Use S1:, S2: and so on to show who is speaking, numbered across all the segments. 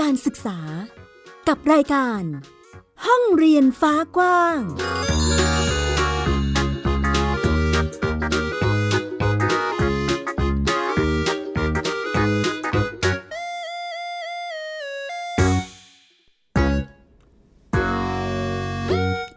S1: การศึกษา กับรายการ ห้องเรียนฟ้ากว้าง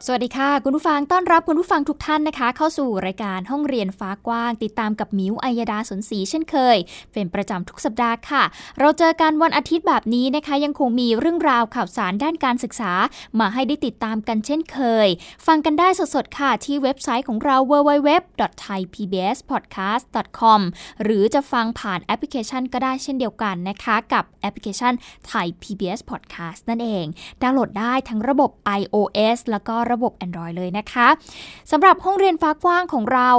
S2: สวัสดีค่ะ คุณผู้ฟังต้อนรับคุณผู้ฟังทุกท่านนะคะ เข้าสู่รายการห้องเรียนฟ้ากว้าง ติดตามกับมิวอัยดาสนศรีเช่นเคย เป็นประจำทุกสัปดาห์ค่ะ เราเจอกันวันอาทิตย์แบบนี้นะคะ ยังคงมีเรื่องราวข่าวสารด้านการศึกษา มาให้ได้ติดตามกันเช่นเคย ฟังกันได้สดๆค่ะที่เว็บไซต์ของเรา www.thaipbspodcast.com หรือจะฟังผ่านแอปพลิเคชันก็ได้เช่นเดียวกันนะคะ กับแอปพลิเคชัน Thai PBS Podcast นั่นเองดาวน์โหลดได้ทั้งระบบ iOS แล้วก็ระระบบ Android เลยนะคะสำหรับห้องเรียนฟ้ากว้างของเรา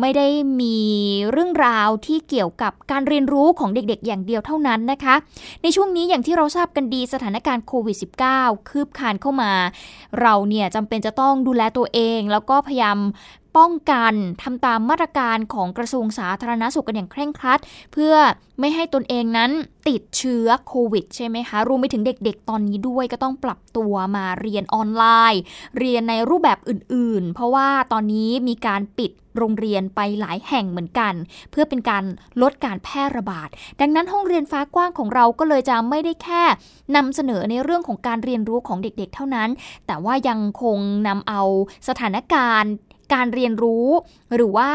S2: ไม่ได้มีเรื่องราวที่เกี่ยวกับการเรียนรู้ของเด็กๆ อย่างเดียวเท่านั้นนะคะ ในช่วงนี้อย่างที่เราทราบกันดีสถานการณ์โควิด -19 คืบคานเข้ามา เราเนี่ยจำเป็นจะต้องดูแลตัวเอง แล้วก็พยายาม ป้องกันทำตามมาตรการของกระทรวงสาธารณาสุขกันอย่างเคร่งครัด เพื่อไม่ให้ตนเองนั้นติดเชื้อโควิดใช่ไหมคะ รวมไปถึงเด็กๆ ตอนนี้ด้วยก็ต้องปรับตัวมาเรียนออนไลน์ เรียนในรูปแบบอื่นๆ เพราะว่าตอนนี้มีการปิดโรงเรียนไปหลายแห่งเหมือนกัน เพื่อเป็นการลดการแพร่ระบาด ดังนั้นห้องเรียนฟ้ากว้างของเราก็เลยจะไม่ได้แค่นำเสนอในเรื่องของการเรียนรู้ของเด็กๆ เท่านั้น แต่ว่ายังคงนำเอาสถานการณ์ การเรียนรู้ หรือว่า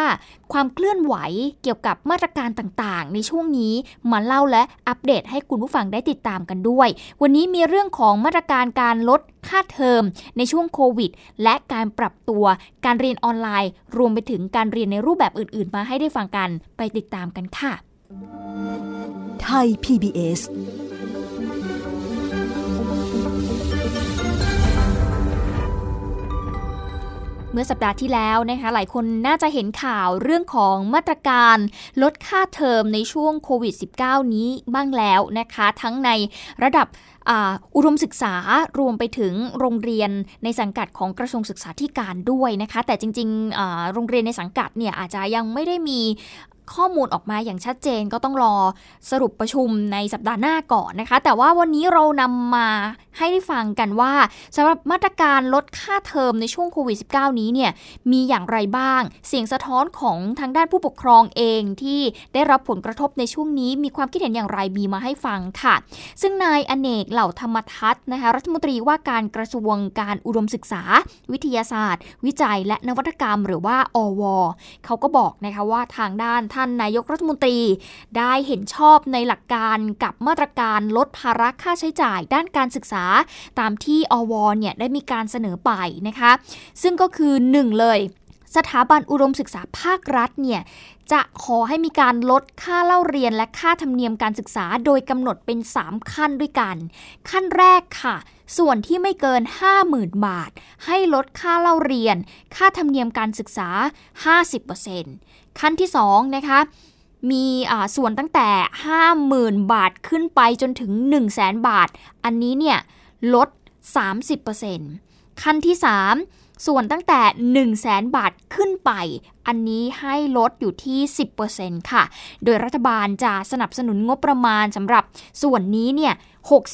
S2: ความเคลื่อนไหวเกี่ยวกับมาตรการต่างๆ ในช่วงนี้มาเล่าและอัปเดตให้คุณผู้ฟังได้ติดตามกันด้วย วันนี้มีเรื่องของมาตรการการลดค่าเทอมในช่วงโควิด และการปรับตัวการเรียนออนไลน์ รวมไปถึงการเรียนในรูปแบบอื่น ๆ มาให้ได้ฟังกันไปติดตามกันค่ะ
S1: ไทย PBS
S2: เมื่อสัปดาห์ที่แล้วนะคะ หลายคนน่าจะเห็นข่าวเรื่องของมาตรการลดค่าเทอมในช่วงโควิด -19 นี้บ้างแล้วนะคะ ทั้งในระดับอุดมศึกษารวมไปถึงโรงเรียนในสังกัดของกระทรวงศึกษาธิการด้วยนะคะ แต่จริงๆโรงเรียนในสังกัดเนี่ยอาจจะยังไม่ได้มี ข้อมูลออกมาอย่างชัดเจนก็ต้องรอสรุปประชุมในสัปดาห์หน้าก่อนนะคะ แต่ว่าวันนี้เรานำมาให้ได้ฟังกันว่าสำหรับมาตรการลดค่าเทอมในช่วงโควิด -19 นี้เนี่ยมีอย่างไรบ้าง เสียงสะท้อนของทางด้านผู้ปกครองเองที่ได้รับผลกระทบในช่วงนี้มีความคิดเห็นอย่างไรมีมาให้ฟังค่ะ ซึ่งนายอเนกเหล่าธรรมทัศน์นะคะรัฐมนตรีว่าการกระทรวงการอุดมศึกษา วิทยาศาสตร์ วิจัย และนวัตกรรม หรือว่าอวเขาก็บอกนะคะว่าทางด้านทานนายกรัฐมนตรี ได้เห็นชอบในหลักการกับมาตรการลดภาระค่าใช้จ่ายด้านการศึกษา ตามที่อวเนี่ยได้มีการเสนอไปนะคะ ซึ่งก็คือ 1 เลยสถาบันอุดมศึกษาภาครัฐเนี่ยจะขอให้มีการลดค่าเล่าเรียนและค่าธรรมเนียมการศึกษา โดยกำหนดเป็น 3 ขั้นด้วยกัน ขั้นแรกค่ะ ส่วนที่ไม่เกิน 50,000 บาท ให้ลดค่าเล่าเรียน ค่าธรรมเนียมการศึกษา 50% ขั้นที่2นะคะมีส่วนตั้งแต่ 50,000 บาทขึ้นไปจนถึง 1 0 0 0 0แบาท อันนี้เนี่ยลด 30%ขั้นที่ 3 ส่วนตั้งแต่ 1 0 0 0 0แบาทขึ้นไป อันนี้ให้ลดอยู่ที่ 10%ค่ะ โดยรัฐบาลจะสนับสนุนงบประมาณสำหรับส่วนนี้เนี่ย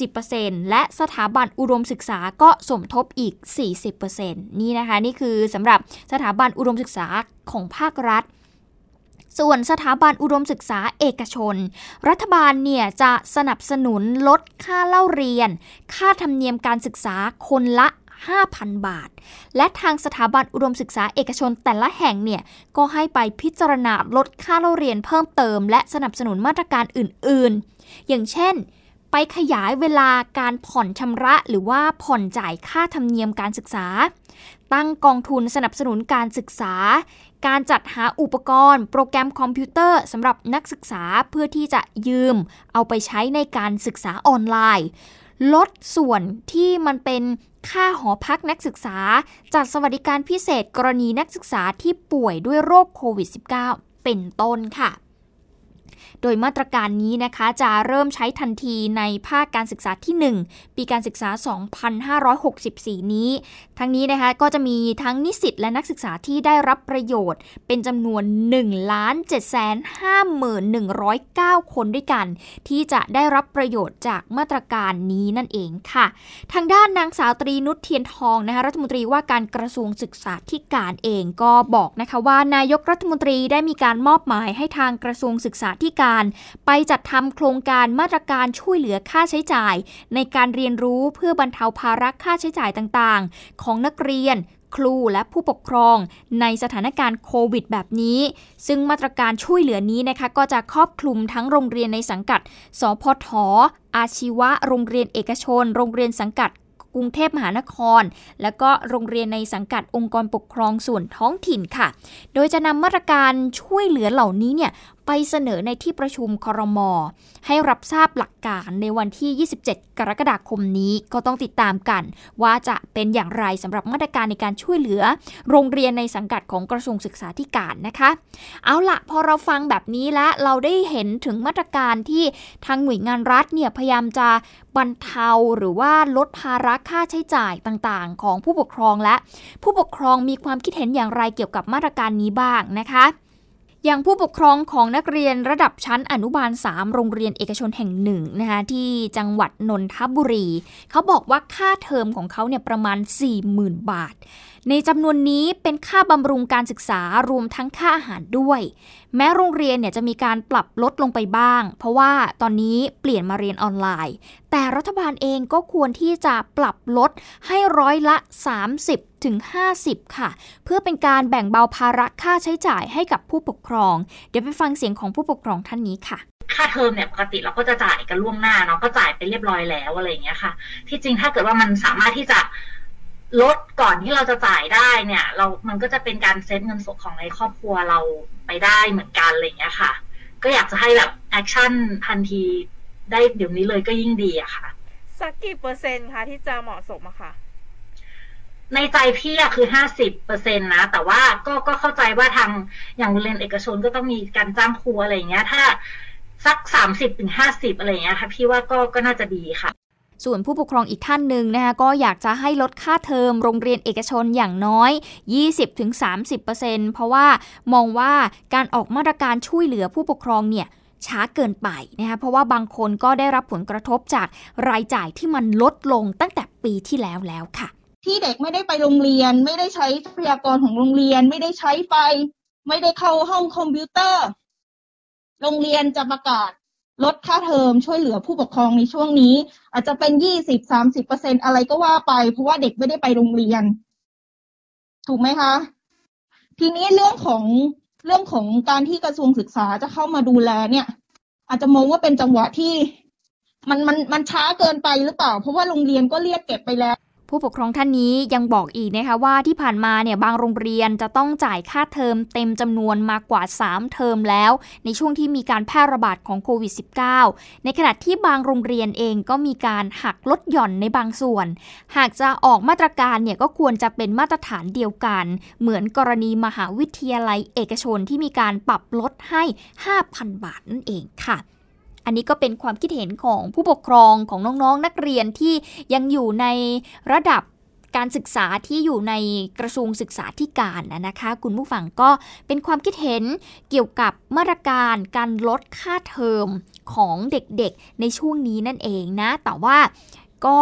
S2: 60%และสถาบันอุดมศึกษาก็สมทบอีก 40%นี่นะคะ นี่คือสำหรับสถาบันอุดมศึกษาของภาครัฐ ส่วนสถาบันอุดมศึกษาเอกชน รัฐบาลเนี่ยจะสนับสนุนลดค่าเล่าเรียน ค่าธรรมเนียมการศึกษาคนละ 5,000 บาท และทางสถาบันอุดมศึกษาเอกชนแต่ละแห่งเนี่ยก็ให้ไปพิจารณาลดค่าเล่าเรียนเพิ่มเติม และสนับสนุนมาตรการอื่น ๆ อย่างเช่นไปขยายเวลาการผ่อนชำระหรือว่าผ่อนจ่ายค่าธรรมเนียมการศึกษา ตั้งกองทุนสนับสนุนการศึกษา การจัดหาอุปกรณ์ โปรแกรมคอมพิวเตอร์สำหรับนักศึกษาเพื่อที่จะยืม เอาไปใช้ในการศึกษาออนไลน์ ลดส่วนที่มันเป็นค่าหอพักนักศึกษา จัดสวัสดิการพิเศษกรณีนักศึกษาที่ป่วยด้วยโรคโควิด -19 เป็นต้นค่ะ โดยมาตรการนี้นะคะจะเริ่มใช้ทันทีในภาคการศึกษาที่ 1 ปีการศึกษา 2564 นี้ ทั้งนี้นะคะก็จะมีทั้งนิสิตและนักศึกษาที่ได้รับประโยชน์ เป็นจำนวน 1 7 5 1 0 9 คนด้วยกัน ที่จะได้รับประโยชน์จากมาตรการนี้นั่นเองค่ะ ทางด้านนางสาวตรีนุชเทียนทองนะคะรัฐมนตรีว่าการกระทรวงศึกษาธิการเองก็บอกนะคะว่านายกรัฐมนตรีได้มีการมอบหมายให้ทางกระทรวงศึกษาธิการ ไปจัดทำโครงการมาตรการช่วยเหลือค่าใช้จ่าย ในการเรียนรู้เพื่อบรรเทาภาระค่าใช้จ่ายต่างๆ ของนักเรียนครูและผู้ปกครองในสถานการณ์โควิดแบบนี้ ซึ่งมาตรการช่วยเหลือนี้นะคะก็จะครอบคลุมทั้งโรงเรียนในสังกัด สพทอาชีวะ โรงเรียนเอกชน โรงเรียนสังกัดกรุงเทพมหานคร และก็โรงเรียนในสังกัดองค์กรปกครองส่วนท้องถิ่นค่ะ โดยจะนำมาตรการช่วยเหลือเหล่านี้เนี่ย ไปเสนอในที่ประชุมครมให้รับทราบหลักการในวันที่ 27 กรกฎาคมนี้ก็ต้องติดตามกัน ว่าจะเป็นอย่างไรสำหรับมาตรการในการช่วยเหลือ โรงเรียนในสังกัดของกระทรวงศึกษาธิการนะคะ เอาละพอเราฟังแบบนี้แล้วเราได้เห็นถึงมาตรการที่ทางหน่วยงานรัฐเนี่ยพยายามจะบรรเทาหรือว่าลดภาระค่าใช้จ่ายต่างๆ ของผู้ปกครองและ ผู้ปกครองมีความคิดเห็นอย่างไรเกี่ยวกับมาตรการนี้บ้างนะคะ อย่างผู้ปกครองของนักเรียนระดับชั้นอนุบาล 3 โรงเรียนเอกชนแห่งหนึ่งนะคะที่จังหวัดนนทบุรี เขาบอกว่าค่าเทอมของเขาเนี่ยประมาณ 40,000 บาท ในจำนวนนี้เป็นค่าบำรุงการศึกษารวมทั้งค่าอาหารด้วย แม้โรงเรียนเนี่ยจะมีการปรับลดลงไปบ้าง เพราะว่าตอนนี้เปลี่ยนมาเรียนออนไลน์ แต่รัฐบาลเองก็ควรที่จะปรับลดให้ร้อยละ 30ถึง50 ค่ะ เพื่อเป็นการแบ่งเบาภาระค่าใช้จ่ายให้กับผู้ปกครอง เดี๋ยวไปฟังเสียงของผู้ปกครองท่านนี้ค่ะ
S3: ค่าเทอมเนี่ยปกติเราก็จะจ่ายกันล่วงหน้าเนาะก็จ่ายไปเรียบร้อยแล้วอะไรอย่างเงี้ยค่ะ ที่จริงถ้าเกิดว่ามันสามารถที่จะ ลดก่อนที่เราจะจ่ายได้เนี่ย เรามันก็จะเป็นการเซ็ตเงินสดของในครอบครัวเราไปได้เหมือนกันอะไรอย่างเงี้ยค่ะ ก็อยากจะให้แบบ action ทันทีได้เดี๋ยวนี้เลยก็ยิ่งดีอะค่ะ
S4: สักกี่เปอร์เซ็นต์คะที่จะเหมาะสมอะค่ะ
S3: ในใจพี่อะคือห้าสิบเปอร์เซ็นตนะ แต่ว่าก็ก็เข้าใจว่าทางอย่างโรงเรียนเอกชนก็ต้องมีการจ้างครูอะไรเงี้ย ถ้าสักสามสิบถึงห้าสิบอะไรเงี้ยค่ะ พี่ว่าก็ก็น่าจะดีค่ะ
S2: ส่วนผู้ปกครองอีกท่านหนึ่งนะคะก็อยากจะให้ลดค่าเทอมโรงเรียนเอกชนอย่างน้อย 20-30%เพราะว่ามองว่าการออกมาตรการช่วยเหลือผู้ปกครองเนี่ยช้าเกินไปนะคะเพราะว่าบางคนก็ได้รับผลกระทบจากรายจ่ายที่มันลดลงตั้งแต่ปีที่แล้วแล้วค่ะ
S5: ที่เด็กไม่ได้ไปโรงเรียน ไม่ได้ใช้ทรัพยากรของโรงเรียน ไม่ได้ใช้ไฟ ไม่ได้เข้าห้องคอมพิวเตอร์ โรงเรียนจะประกาศ ลดค่าเทอมช่วยเหลือผู้ปกครองในช่วงนี้ อาจจะเป็นยี่สิบสามสิบเปอร์เซ็นอะไรก็ว่าไป เพราะว่าเด็กไม่ได้ไปโรงเรียน ถูกไหมคะ ทีนี้เรื่องของเรื่องของการที่กระทรวงศึกษาจะเข้ามาดูแลเนี่ย อาจจะมองว่าเป็นจังหวะที่มันมันมันช้าเกินไปหรือเปล่า เพราะว่าโรงเรียนก็เรียกเก็บไปแล้ว
S2: ผู้ปกครองท่านนี้ยังบอกอีกนะคะว่าที่ผ่านมาเนี่ยบางโรงเรียนจะต้องจ่ายค่าเทอมเต็มจำนวนมากกว่า 3 เทอมแล้ว ในช่วงที่มีการแพร่ระบาดของโควิด -19 ในขณะที่บางโรงเรียนเองก็มีการหักลดหย่อนในบางส่วน หากจะออกมาตรการเนี่ยก็ควรจะเป็นมาตรฐานเดียวกัน เหมือนกรณีมหาวิทยาลัยเอกชนที่มีการปรับลดให้ 5,000 บาทนั่นเองค่ะ อันนี้ก็เป็นความคิดเห็นของผู้ปกครองของน้องๆนนักเรียนที่ยังอยู่ในระดับการศึกษาที่อยู่ในกระทรวงศึกษาธิการนะคะ คุณผู้ฟังก็เป็นความคิดเห็นเกี่ยวกับมาตรการการลดค่าเทอมของเด็กๆในช่วงนี้นั่นเองนะ แต่ว่าก็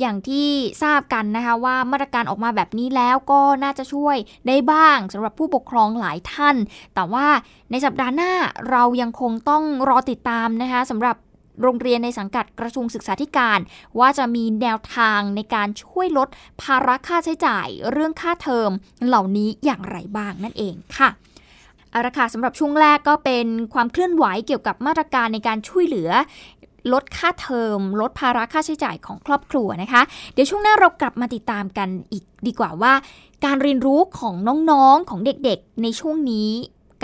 S2: อย่างที่ทราบกันนะคะว่ามาตรการออกมาแบบนี้แล้วก็น่าจะช่วยได้บ้างสำหรับผู้ปกครองหลายท่าน แต่ว่าในสัปดาห์หน้าเรายังคงต้องรอติดตามนะคะสำหรับโรงเรียนในสังกัดกระทรวงศึกษาธิการ ว่าจะมีแนวทางในการช่วยลดภาระค่าใช้จ่ายเรื่องค่าเทอมเหล่านี้อย่างไรบ้างนั่นเองค่ะเอาละค่ะสำหรับช่วงแรกก็เป็นความเคลื่อนไหวเกี่ยวกับมาตรการในการช่วยเหลือ ลดค่าเทอม ลดภาระค่าใช้จ่ายของครอบครัวนะคะ เดี๋ยวช่วงหน้าเรากลับมาติดตามกันอีกดีกว่าว่า การเรียนรู้ของน้องๆของเด็กๆ ในช่วงนี้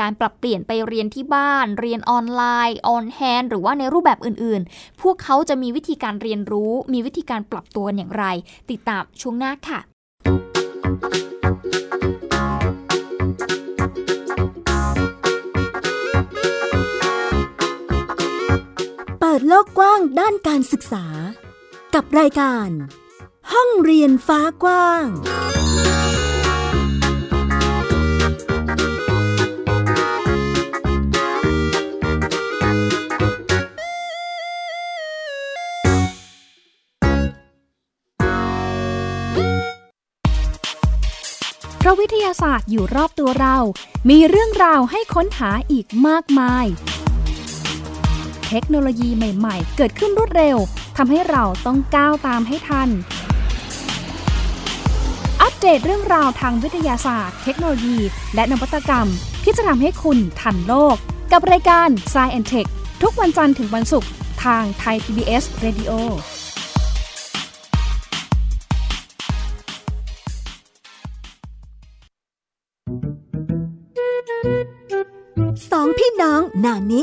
S2: การปรับเปลี่ยนไปเรียนที่บ้าน เรียนออนไลน์ on-hand หรือว่าในรูปแบบอื่นๆ พวกเขาจะมีวิธีการเรียนรู้ มีวิธีการปรับตัวอย่างไร ติดตามช่วงหน้าค่ะ
S1: โลกกว้างด้านการศึกษา กับรายการ ห้องเรียนฟ้ากว้าง
S6: เพราะวิทยาศาสตร์อยู่รอบตัวเรา มีเรื่องราวให้ค้นหาอีกมากมาย เทคโนโลยีใหม่ ๆ เกิดขึ้นรวดเร็วทำให้เราต้องก้าวตามให้ทัน อัปเดตเรื่องราวทางวิทยาศาสตร์ เทคโนโลยี และนวัตกรรม ที่จะทำให้คุณทันโลก กับรายการ s c i e n t e c h ทุกวันจันทร์ถึงวันศุกร์ทางไทย PBS Radio
S1: สองพี่น้องนานิ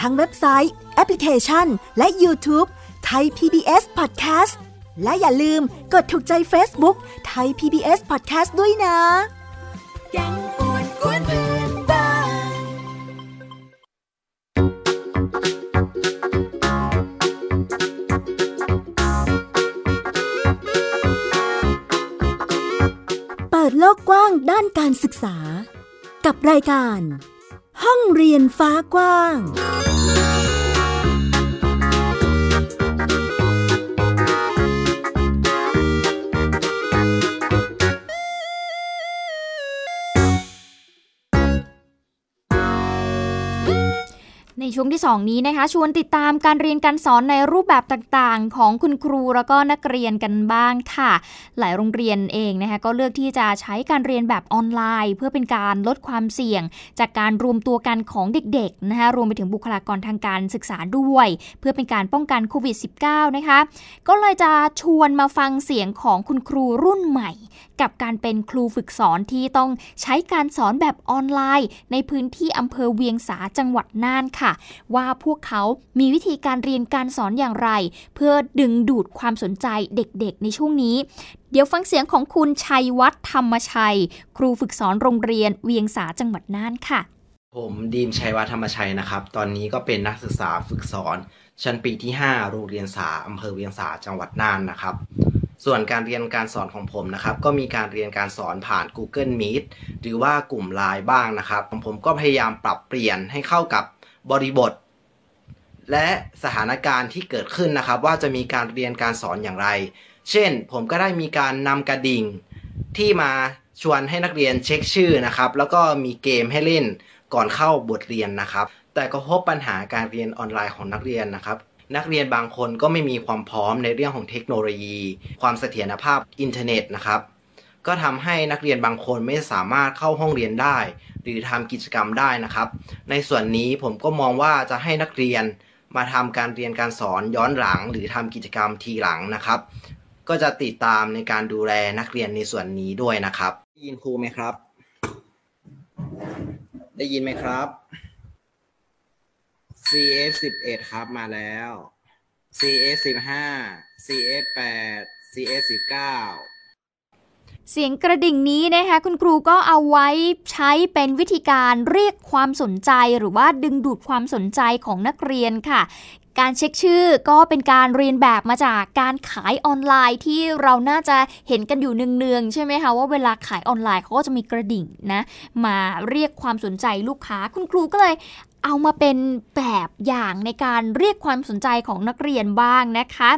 S1: ทั้งเว็บไซต์ แอปพลิเคชัน และ YouTube ไทย PBS Podcast และอย่าลืมกดถูกใจ Facebook ไทย PBS Podcast ด้วยนะ
S7: แกงปวนกวนพื่อนบ้าน
S1: เปิดโลกกว้างด้านการศึกษา กับรายการ ห้องเรียนฟ้ากว้าง
S2: ในช่วงที่ 2 นี้นะคะ ชวนติดตามการเรียนการสอนในรูปแบบต่างๆ ของคุณครูแล้วก็นักเรียนกันบ้างค่ะ หลายโรงเรียนเองนะคะก็เลือกที่จะใช้การเรียนแบบออนไลน์ เพื่อเป็นการลดความเสี่ยง จากการรวมตัวกันของเด็กๆนะคะรวมไปถึงบุคลากรทางการศึกษาด้วย เพื่อเป็นการป้องกันโควิด -19 นะคะก็เลยจะชวนมาฟังเสียงของคุณครูรุ่นใหม่ กับการเป็นครูฝึกสอนที่ต้องใช้การสอนแบบออนไลน์ ในพื้นที่อำเภอเวียงสาจังหวัดน่านค่ะ ว่าพวกเขามีวิธีการเรียนการสอนอย่างไร เพื่อดึงดูดความสนใจเด็กๆ ในช่วงนี้ เดี๋ยวฟังเสียงของคุณชัยวัฒน์ธรรมชัย ครูฝึกสอนโรงเรียนเวียงสาจังหวัดน่านค่ะ
S8: ผมดีมชัยวัฒน์ธรรมชัยนะครับ ตอนนี้ก็เป็นนักศึกษาฝึกสอน ชั้นปีที่ 5 โรงเรียนสาอำเภอเวียงสาจังหวัดน่านนะครับ ส่วนการเรียนการสอนของผมนะครับ ก็มีการเรียนการสอนผ่าน Google Meet หรือว่ากลุ่มไลน์บ้างนะครับผมผมก็พยายามปรับเปลี่ยนให้เข้ากับบริบท และสถานการณ์ที่เกิดขึ้นนะครับ ว่าจะมีการเรียนการสอนอย่างไร เช่น ผมก็ได้มีการนำกระดิ่งที่มาชวนให้นักเรียนเช็คชื่อนะครับ แล้วก็มีเกมให้เล่นก่อนเข้าบทเรียนนะครับ แต่ก็พบปัญหาการเรียนออนไลน์ของนักเรียนนะครับ นักเรียนบางคนก็ไม่มีความพร้อมในเรื่องของเทคโนโลยี ความเสถียรภาพอินเทอร์เน็ตนะครับ ก็ทำให้นักเรียนบางคนไม่สามารถเข้าห้องเรียนได้ หรือทำกิจกรรมได้นะครับ ในส่วนนี้ผมก็มองว่าจะให้นักเรียนมาทำการเรียนการสอนย้อนหลัง หรือทำกิจกรรมทีหลังนะครับ ก็จะติดตามในการดูแลนักเรียนในส่วนนี้ด้วยนะครับ ได้ยินครูไหมครับ ได้ยินไหมครับ CF 11ครับมาแล้ว CF 15 CF 8 CF 19
S2: เสียงกระดิ่งนี้นะคะคุณครูก็เอาไว้ใช้เป็นวิธีการเรียกความสนใจหรือว่าดึงดูดความสนใจของนักเรียนค่ะ การเช็คชื่อก็เป็นการเรียนแบบมาจากการขายออนไลน์ที่เราน่าจะเห็นกันอยู่เนืองๆใช่ไหมคะว่าเวลาขายออนไลน์เขาก็จะมีกระดิ่งนะมาเรียกความสนใจลูกค้า คุณครูก็เลย เอามาเป็นแบบอย่างในการเรียกความสนใจของนักเรียนบ้างนะคะ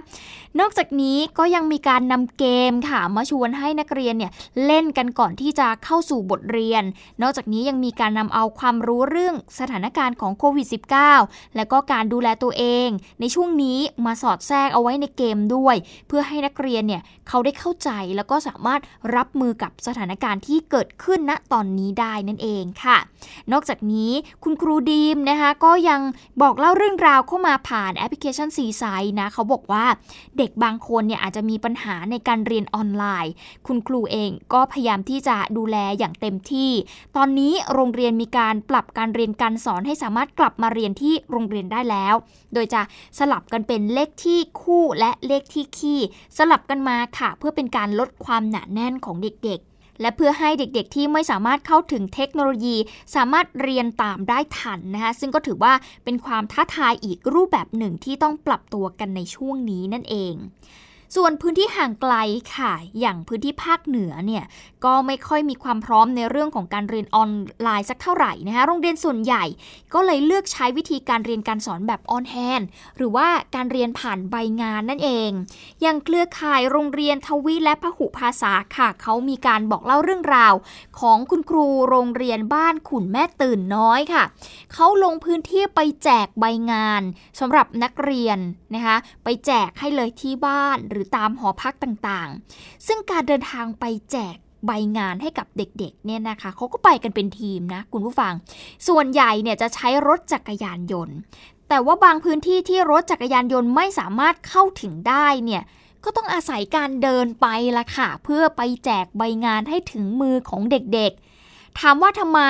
S2: นอกจากนี้ก็ยังมีการนำเกมค่ะมาชวนให้นักเรียนเนี่ยเล่นกันก่อนที่จะเข้าสู่บทเรียน นอกจากนี้ยังมีการนำเอาความรู้เรื่องสถานการณ์ของโควิด -19 และก็การดูแลตัวเอง ในช่วงนี้มาสอดแทรกเอาไว้ในเกมด้วย เพื่อให้นักเรียนเนี่ยเขาได้เข้าใจแล้วก็สามารถรับมือกับสถานการณ์ที่เกิดขึ้นณตอนนี้ได้นั่นเองค่ะ นอกจากนี้คุณครูดีมนะคะก็ยังบอกเล่าเรื่องราวเข้ามาผ่านแอปพลิเคชันซีไซนะเขาบอกว่าเด็กบางคนเนี่ยอาจจะมีปัญหาในการเรียนออนไลน์ คุณครูเองก็พยายามที่จะดูแลอย่างเต็มที่ ตอนนี้โรงเรียนมีการปรับการเรียนการสอนให้สามารถกลับมาเรียนที่โรงเรียนได้แล้ว โดยจะสลับกันเป็นเลขที่คู่และเลขที่คี่ สลับกันมาค่ะ เพื่อเป็นการลดความหนาแน่นของเด็กๆ และเพื่อให้เด็กๆที่ไม่สามารถเข้าถึงเทคโนโลยี สามารถเรียนตามได้ทันนะคะซึ่งก็ถือว่าเป็นความท้าทายอีกรูปแบบหนึ่งที่ต้องปรับตัวกันในช่วงนี้นั่นเอง ส่วนพื้นที่ห่างไกลค่ะ อย่างพื้นที่ภาคเหนือเนี่ยก็ไม่ค่อยมีความพร้อมในเรื่องของการเรียนออนไลน์สักเท่าไหร่นะคะโรงเรียนส่วนใหญ่ก็เลยเลือกใช้วิธีการเรียนการสอนแบบออนแฮนหรือว่าการเรียนผ่านใบงานนั่นเอง อย่างเครือข่ายโรงเรียนทวีและพหุภาษาค่ะ เขามีการบอกเล่าเรื่องราว ของคุณครูโรงเรียนบ้านขุนแม่ตื่นน้อยค่ะ เขาลงพื้นที่ไปแจกใบงานสำหรับนักเรียนนะคะไปแจกให้เลยที่บ้านหรือรือตามหอพักต่างๆ ซึ่งการเดินทางไปแจกใบงานให้กับเด็กๆเนี่ยนะคะเขาก็ไปกันเป็นทีมนะคุณผู้ฟัง ส่วนใหญ่เนี่ยจะใช้รถจักรยานยนต์ แต่ว่าบางพื้นที่ที่รถจักรยานยนต์ไม่สามารถเข้าถึงได้เนี่ยก็ต้องอาศัยการเดินไปละค่ะ เพื่อไปแจกใบงานให้ถึงมือของเด็กๆ ถามว่าทำไม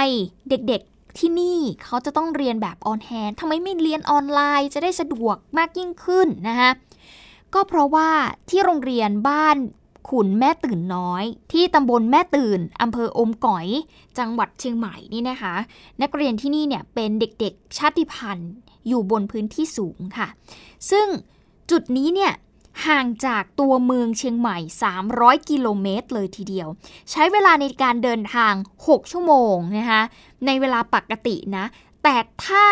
S2: เด็กๆที่นี่เขาจะต้องเรียนแบบออนแฮนทำไมไม่เรียนออนไลน์จะได้สะดวกมากยิ่งขึ้นนะคะ ก็เพราะว่าที่โรงเรียนบ้านขุนแม่ตื่นน้อย ที่ตำบลแม่ตื่นอำเภออมก๋อย จังหวัดเชียงใหม่นี่นะคะ นักเรียนที่นี่เนี่ยเป็นเด็กๆชาติพันธุ์อยู่บนพื้นที่สูงค่ะ ซึ่งจุดนี้เนี่ยห่างจากตัวเมืองเชียงใหม่ 300 กิโลเมตรเลยทีเดียว ใช้เวลาในการเดินทาง 6 ชั่วโมงนะคะในเวลาปกตินะ แต่ถ้า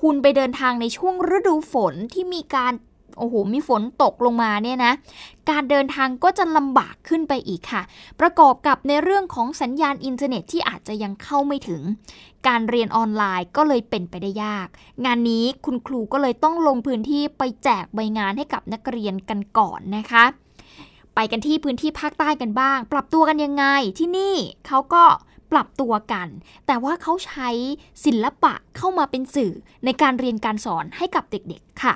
S2: คุณไปเดินทางในช่วงฤดูฝนที่มีการ โอ้โหมีฝนตกลงมาเนี่ยนะการเดินทางก็จะลำบากขึ้นไปอีกค่ะ ประกอบกับในเรื่องของสัญญาณอินเทอร์เน็ตที่อาจจะยังเข้าไม่ถึง การเรียนออนไลน์ก็เลยเป็นไปได้ยาก งานนี้คุณครูก็เลยต้องลงพื้นที่ไปแจกใบงานให้กับนักเรียนกันก่อนนะคะ ไปกันที่พื้นที่ภาคใต้กันบ้าง ปรับตัวกันยังไงที่นี่เขาก็ปรับตัวกัน แต่ว่าเขาใช้ศิลปะเข้ามาเป็นสื่อในการเรียนการสอนให้กับเด็กๆค่ะ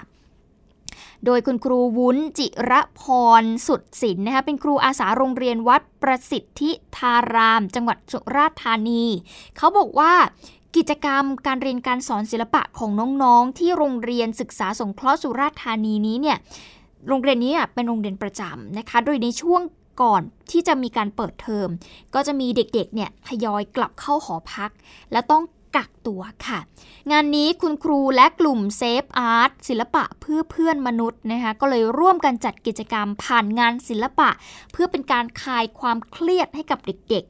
S2: โดยคุณครูวุ้นจิระพรสุดศิลป์นะคะเป็นครูอาสาโรงเรียนวัดประสิทธิธาราม จังหวัดสุราษฎร์ธานี เขาบอกว่ากิจกรรมการเรียนการสอนศิลปะของน้องๆ ที่โรงเรียนศึกษาสงเคราะห์สุราษฎร์ธานีนี้เนี่ยโรงเรียนนี้เป็นโรงเรียนประจำนะคะ โดยในช่วงก่อนที่จะมีการเปิดเทอม ก็จะมีเด็กๆเนี่ยทยอยกลับเข้าหอพัก และต้อง กักตัวค่ะ งานนี้คุณครูและกลุ่มเซฟอาร์ตศิลปะเพื่อเพื่อนมนุษย์นะคะก็เลยร่วมกันจัดกิจกรรมผ่านงานศิลปะ เพื่อเป็นการคลายความเครียดให้กับเด็ก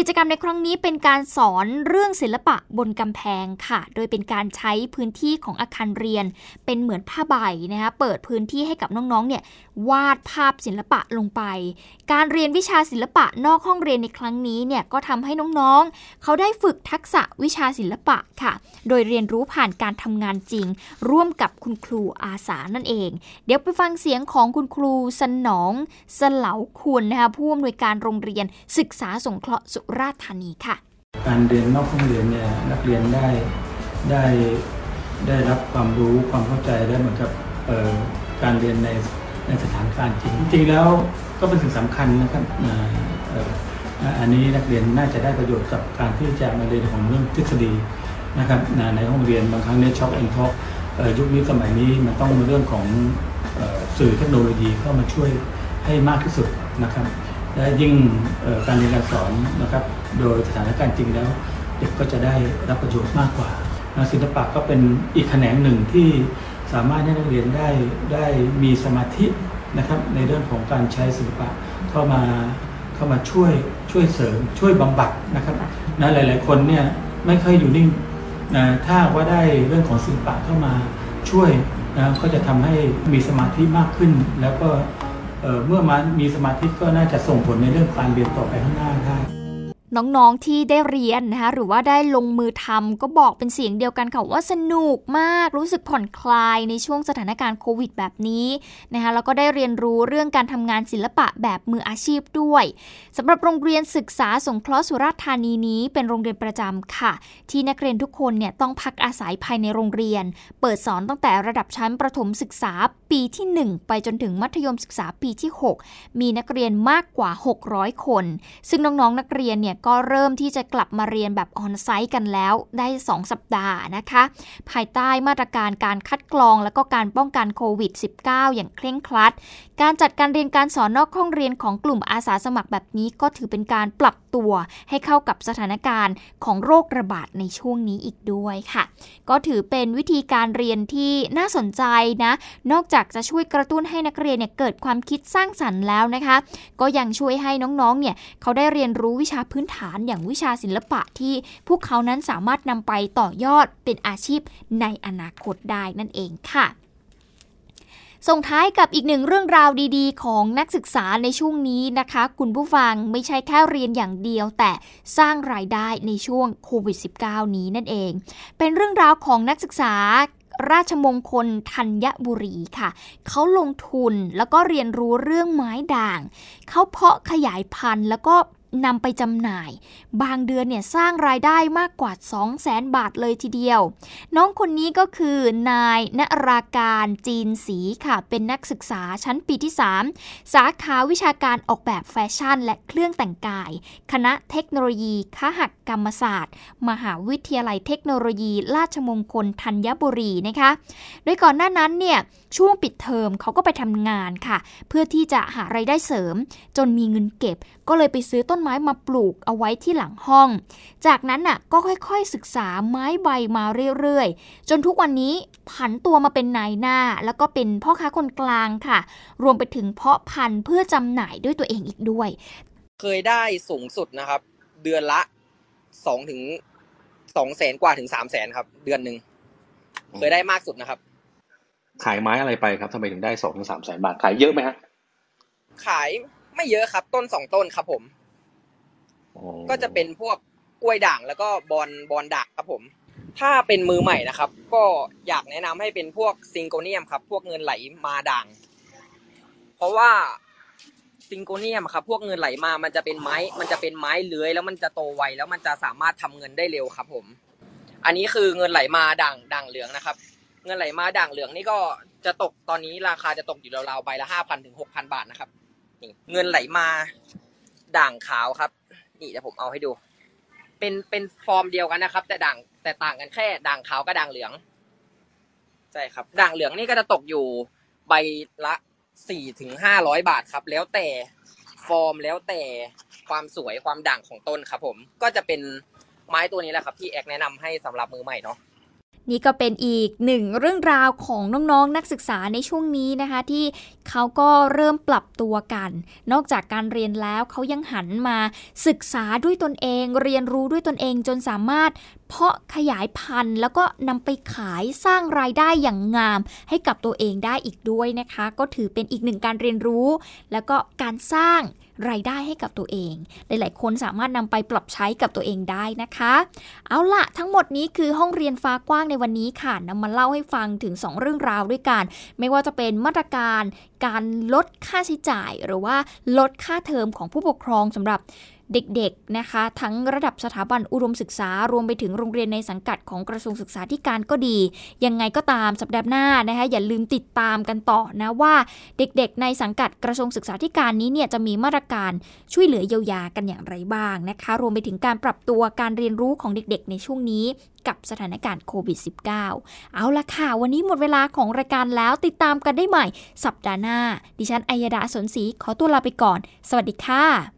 S2: กิจกรรมในครั้งนี้เป็นการสอนเรื่องศิลปะบนกำแพงค่ะ โดยเป็นการใช้พื้นที่ของอาคารเรียน เป็นเหมือนผ้าใบนะคะเปิดพื้นที่ให้กับน้องๆเนี่ยวาดภาพศิลปะลงไป การเรียนวิชาศิลปะนอกห้องเรียนในครั้งนี้เนี่ยก็ทำให้น้องๆ เขาได้ฝึกทักษะวิชาศิลปะค่ะ โดยเรียนรู้ผ่านการทำงานจริง ร่วมกับคุณครูอาสานั่นเอง เดี๋ยวไปฟังเสียงของคุณครูสนองสเหลาคุณนะคะผู้อำนวยการโรงเรียนศึกษาสงเคราะห์สุราษฎร์ธานีค่ะ
S9: การเรียนนอกห้องเรียนเนี่ยนักเรียนได้ได้ได้รับความรู้ความเข้าใจได้เหมือนกับการเรียนในในสถานการณ์จริงจริงแล้วก็เป็นสิ่งสำคัญนะครับอันนี้นักเรียนน่าจะได้ประโยชน์กับการที่จะมาเรียนของเรื่องทฤษฎีนะครับในห้องเรียนบางครั้งเนี่ยช็อกแอนท็อกยุคนี้สมัยนี้มันต้องมีเรื่องของสื่อเทคโนโลยีเข้ามาช่วยให้มากที่สุดนะครับ และยิ่งการเรียนการสอนนะครับ โดยสถานการณ์จริงแล้ว เด็กก็จะได้รับประโยชน์มากกว่าศิลปะก็เป็นอีกแขนงหนึ่งที่สามารถให้นักเรียนได้ได้มีสมาธินะครับในเรื่องของการใช้ศิลปะเข้ามาเข้ามาช่วยช่วยเสริมช่วยบำบัดนะครับนะหลาย ๆ คนเนี่ยไม่เคยอยู่นิ่งนะถ้าว่าได้เรื่องของศิลปะเข้ามาช่วยนะก็จะทำให้มีสมาธิมากขึ้น แล้วก็ เมื่อมามีสมาธิก็น่าจะส่งผลในเรื่องการเรียนต่อไปข้างหน้าได้
S2: น้องๆที่ได้เรียนนะคะหรือว่าได้ลงมือทำก็บอกเป็นเสียงเดียวกันค่ะว่าสนุกมากรู้สึกผ่อนคลายในช่วงสถานการณ์โควิดแบบนี้นะคะแล้วก็ได้เรียนรู้เรื่องการทำงานศิลปะแบบมืออาชีพด้วยสำหรับโรงเรียนศึกษาสงเคราะห์สุราษฎร์ธานีนี้เป็นโรงเรียนประจำค่ะ ที่นักเรียนทุกคนเนี่ยต้องพักอาศัยภายในโรงเรียน เปิดสอนตั้งแต่ระดับชั้นประถมศึกษาปีที่ 1 ไปจนถึงมัธยมศึกษาปีที่ 6 มีนักเรียนมากกว่า 600 คน ซึ่งน้องๆนักเรียนเนี่ยก็เริ่มที่จะกลับมาเรียนแบบออนไซต์กันแล้วได้ 2 สัปดาห์นะคะ ภายใต้มาตรการการคัดกรองและก็การป้องกันโควิด -19 อย่างเคร่งครัด การจัดการเรียนการสอนนอกห้องเรียนของกลุ่มอาสาสมัครแบบนี้ก็ถือเป็นการปรับตัวให้เข้ากับสถานการณ์ของโรคระบาดในช่วงนี้อีกด้วยค่ะ ก็ถือเป็นวิธีการเรียนที่น่าสนใจนะ นอกจากจะช่วยกระตุ้นให้นักเรียนเนี่ยเกิดความคิดสร้างสรรค์แล้วนะคะ ก็ยังช่วยให้น้องๆ เนี่ยเขาได้เรียนรู้วิชาพื้นฐานอย่างวิชาศิลปะที่พวกเขานั้นสามารถนำไปต่อยอดเป็นอาชีพในอนาคตได้นั่นเองค่ะ ส่งท้ายกับอีกหนึ่งเรื่องราวดีๆ ของนักศึกษาในช่วงนี้นะคะ คุณผู้ฟังไม่ใช่แค่เรียนอย่างเดียว แต่สร้างรายได้ในช่วงโควิด -19 นี้นั่นเอง เป็นเรื่องราวของนักศึกษาราชมงคลธัญบุรีค่ะ เขาลงทุนแล้วก็เรียนรู้เรื่องไม้ด่าง เขาเพาะขยายพันธุ์แล้วก็ นำไปจำหน่าย บางเดือนเนี่ยสร้างรายได้มากกว่า 2 0 0แสนบาทเลยทีเดียว น้องคนนี้ก็คือนายณราการจีนสีค่ะ เป็นนักศึกษาชั้นปีที่ 3 สาขาวิชาการออกแบบแฟชั่น และเครื่องแต่งกาย คณะเทคโนโลยีคหักกรรมศาสตร์ มหาวิทยาลัยเทคโนโลยี ราชมงคลธัญบุรีนะคะ โดยก่อนหน้านั้นเนี่ยช่วงปิดเทอมเขาก็ไปทำงานค่ะ เพื่อที่จะหาไรายได้เสริม จนมีเงินเก็บ ก็เลยไปซื้อต้นไม้มาปลูกเอาไว้ที่หลังห้อง จากนั้นน่ะก็ค่อยๆศึกษาไม้ใบมาเรื่อยๆ จนทุกวันนี้ผันตัวมาเป็นนายหน้า แล้วก็เป็นพ่อค้าคนกลางค่ะ รวมไปถึงเพาะพันธุ์เพื่อจำหน่ายด้วยตัวเองอีกด้วย
S10: เคยได้สูงสุดนะครับ เดือนละสองถึงสองแสนกว่าถึงสามแสนครับ เดือนหนึ่งเคยได้มากสุดนะครับ
S11: ขายไม้อะไรไปครับทำไมถึงได้สองถึงสามแสนบาทขายเยอะไหมฮะ
S10: ขายไม่เยอะครับ ต้นสองต้นครับผมก็จะเป็นพวกกล้วยด่างแล้วก็บอลบอลด่างครับผม ถ้าเป็นมือใหม่นะครับ ก็อยากแนะนำให้เป็นพวกซิงโกเนียมครับ พวกเงินไหลมาด่าง เพราะว่าซิงโกเนียมครับ พวกเงินไหลมามันจะเป็นไม้ มันจะเป็นไม้เลื้อยแล้วมันจะโตไวแล้วมันจะสามารถทำเงินได้เร็วครับ ผม อันนี้คือเงินไหลมาด่างด่างเหลืองนะครับ เงินไหลมาด่างเหลืองนี่ก็จะตกตอนนี้ราคาจะตกอยู่ราวๆใบละห้าพันถึงหกพันบาทนะครับนี่เงินไหลมาด่างขาวครับ นี่เดี๋ยวผมเอาให้ดู เป็นเป็นฟอร์มเดียวกันนะครับ แต่ด่างแต่ต่างกันแค่ด่างขาวกับด่างเหลืองใช่ครับ ด่างเหลืองนี่ก็จะตกอยู่ใบละสี่ถึงห้าร้อยบาทครับ แล้วแต่ฟอร์มแล้วแต่ความสวยความด่างของต้นครับ ผมก็จะเป็นไม้ตัวนี้แหละครับ ที่แอกแนะนำให้สำหรับมือใหม่เนาะ
S2: นี่ก็เป็นอีกหนึ่งเรื่องราวของน้องๆนนักศึกษาในช่วงนี้นะคะ ที่เขาก็เริ่มปรับตัวกัน นอกจากการเรียนแล้วเขายังหันมาศึกษาด้วยตนเอง เรียนรู้ด้วยตนเองจนสามารถเพาะขยายพันธุ์ แล้วก็นำไปขายสร้างรายได้อย่างงาม ให้กับตัวเองได้อีกด้วยนะคะ ก็ถือเป็นอีกหนึ่งการเรียนรู้ แล้วก็การสร้าง รายได้ให้กับตัวเอง หลาย ๆ คนสามารถนำไปปรับใช้กับตัวเองได้นะคะ เอาละทั้งหมดนี้คือห้องเรียนฟ้ากว้างในวันนี้ค่ะนำมาเล่าให้ฟังถึง 2 เรื่องราวด้วยกัน ไม่ว่าจะเป็นมาตรการการลดค่าใช้จ่าย หรือว่าลดค่าเทอมของผู้ปกครองสำหรับ เด็กๆนะคะ ทั้งระดับสถาบันอุดมศึกษารวมไปถึงโรงเรียนในสังกัดของกระทรวงศึกษาธิการก็ดี ยังไงก็ตามสัปดาห์หน้านะคะอย่าลืมติดตามกันต่อนะว่าเด็กๆ ในสังกัดกระทรวงศึกษาธิการนี้เนี่ยจะมีมาตรการช่วยเหลือเยียวยากันอย่างไรบ้างนะคะ รวมไปถึงการปรับตัวการเรียนรู้ของเด็กๆ ในช่วงนี้กับสถานการณ์โควิด -19 เอาละค่ะ วันนี้หมดเวลาของรายการแล้วติดตามกันได้ใหม่ สัปดาห์หน้า ดิฉันอัยดาสนศรีขอตัวลาไปก่อน สวัสดีค่ะ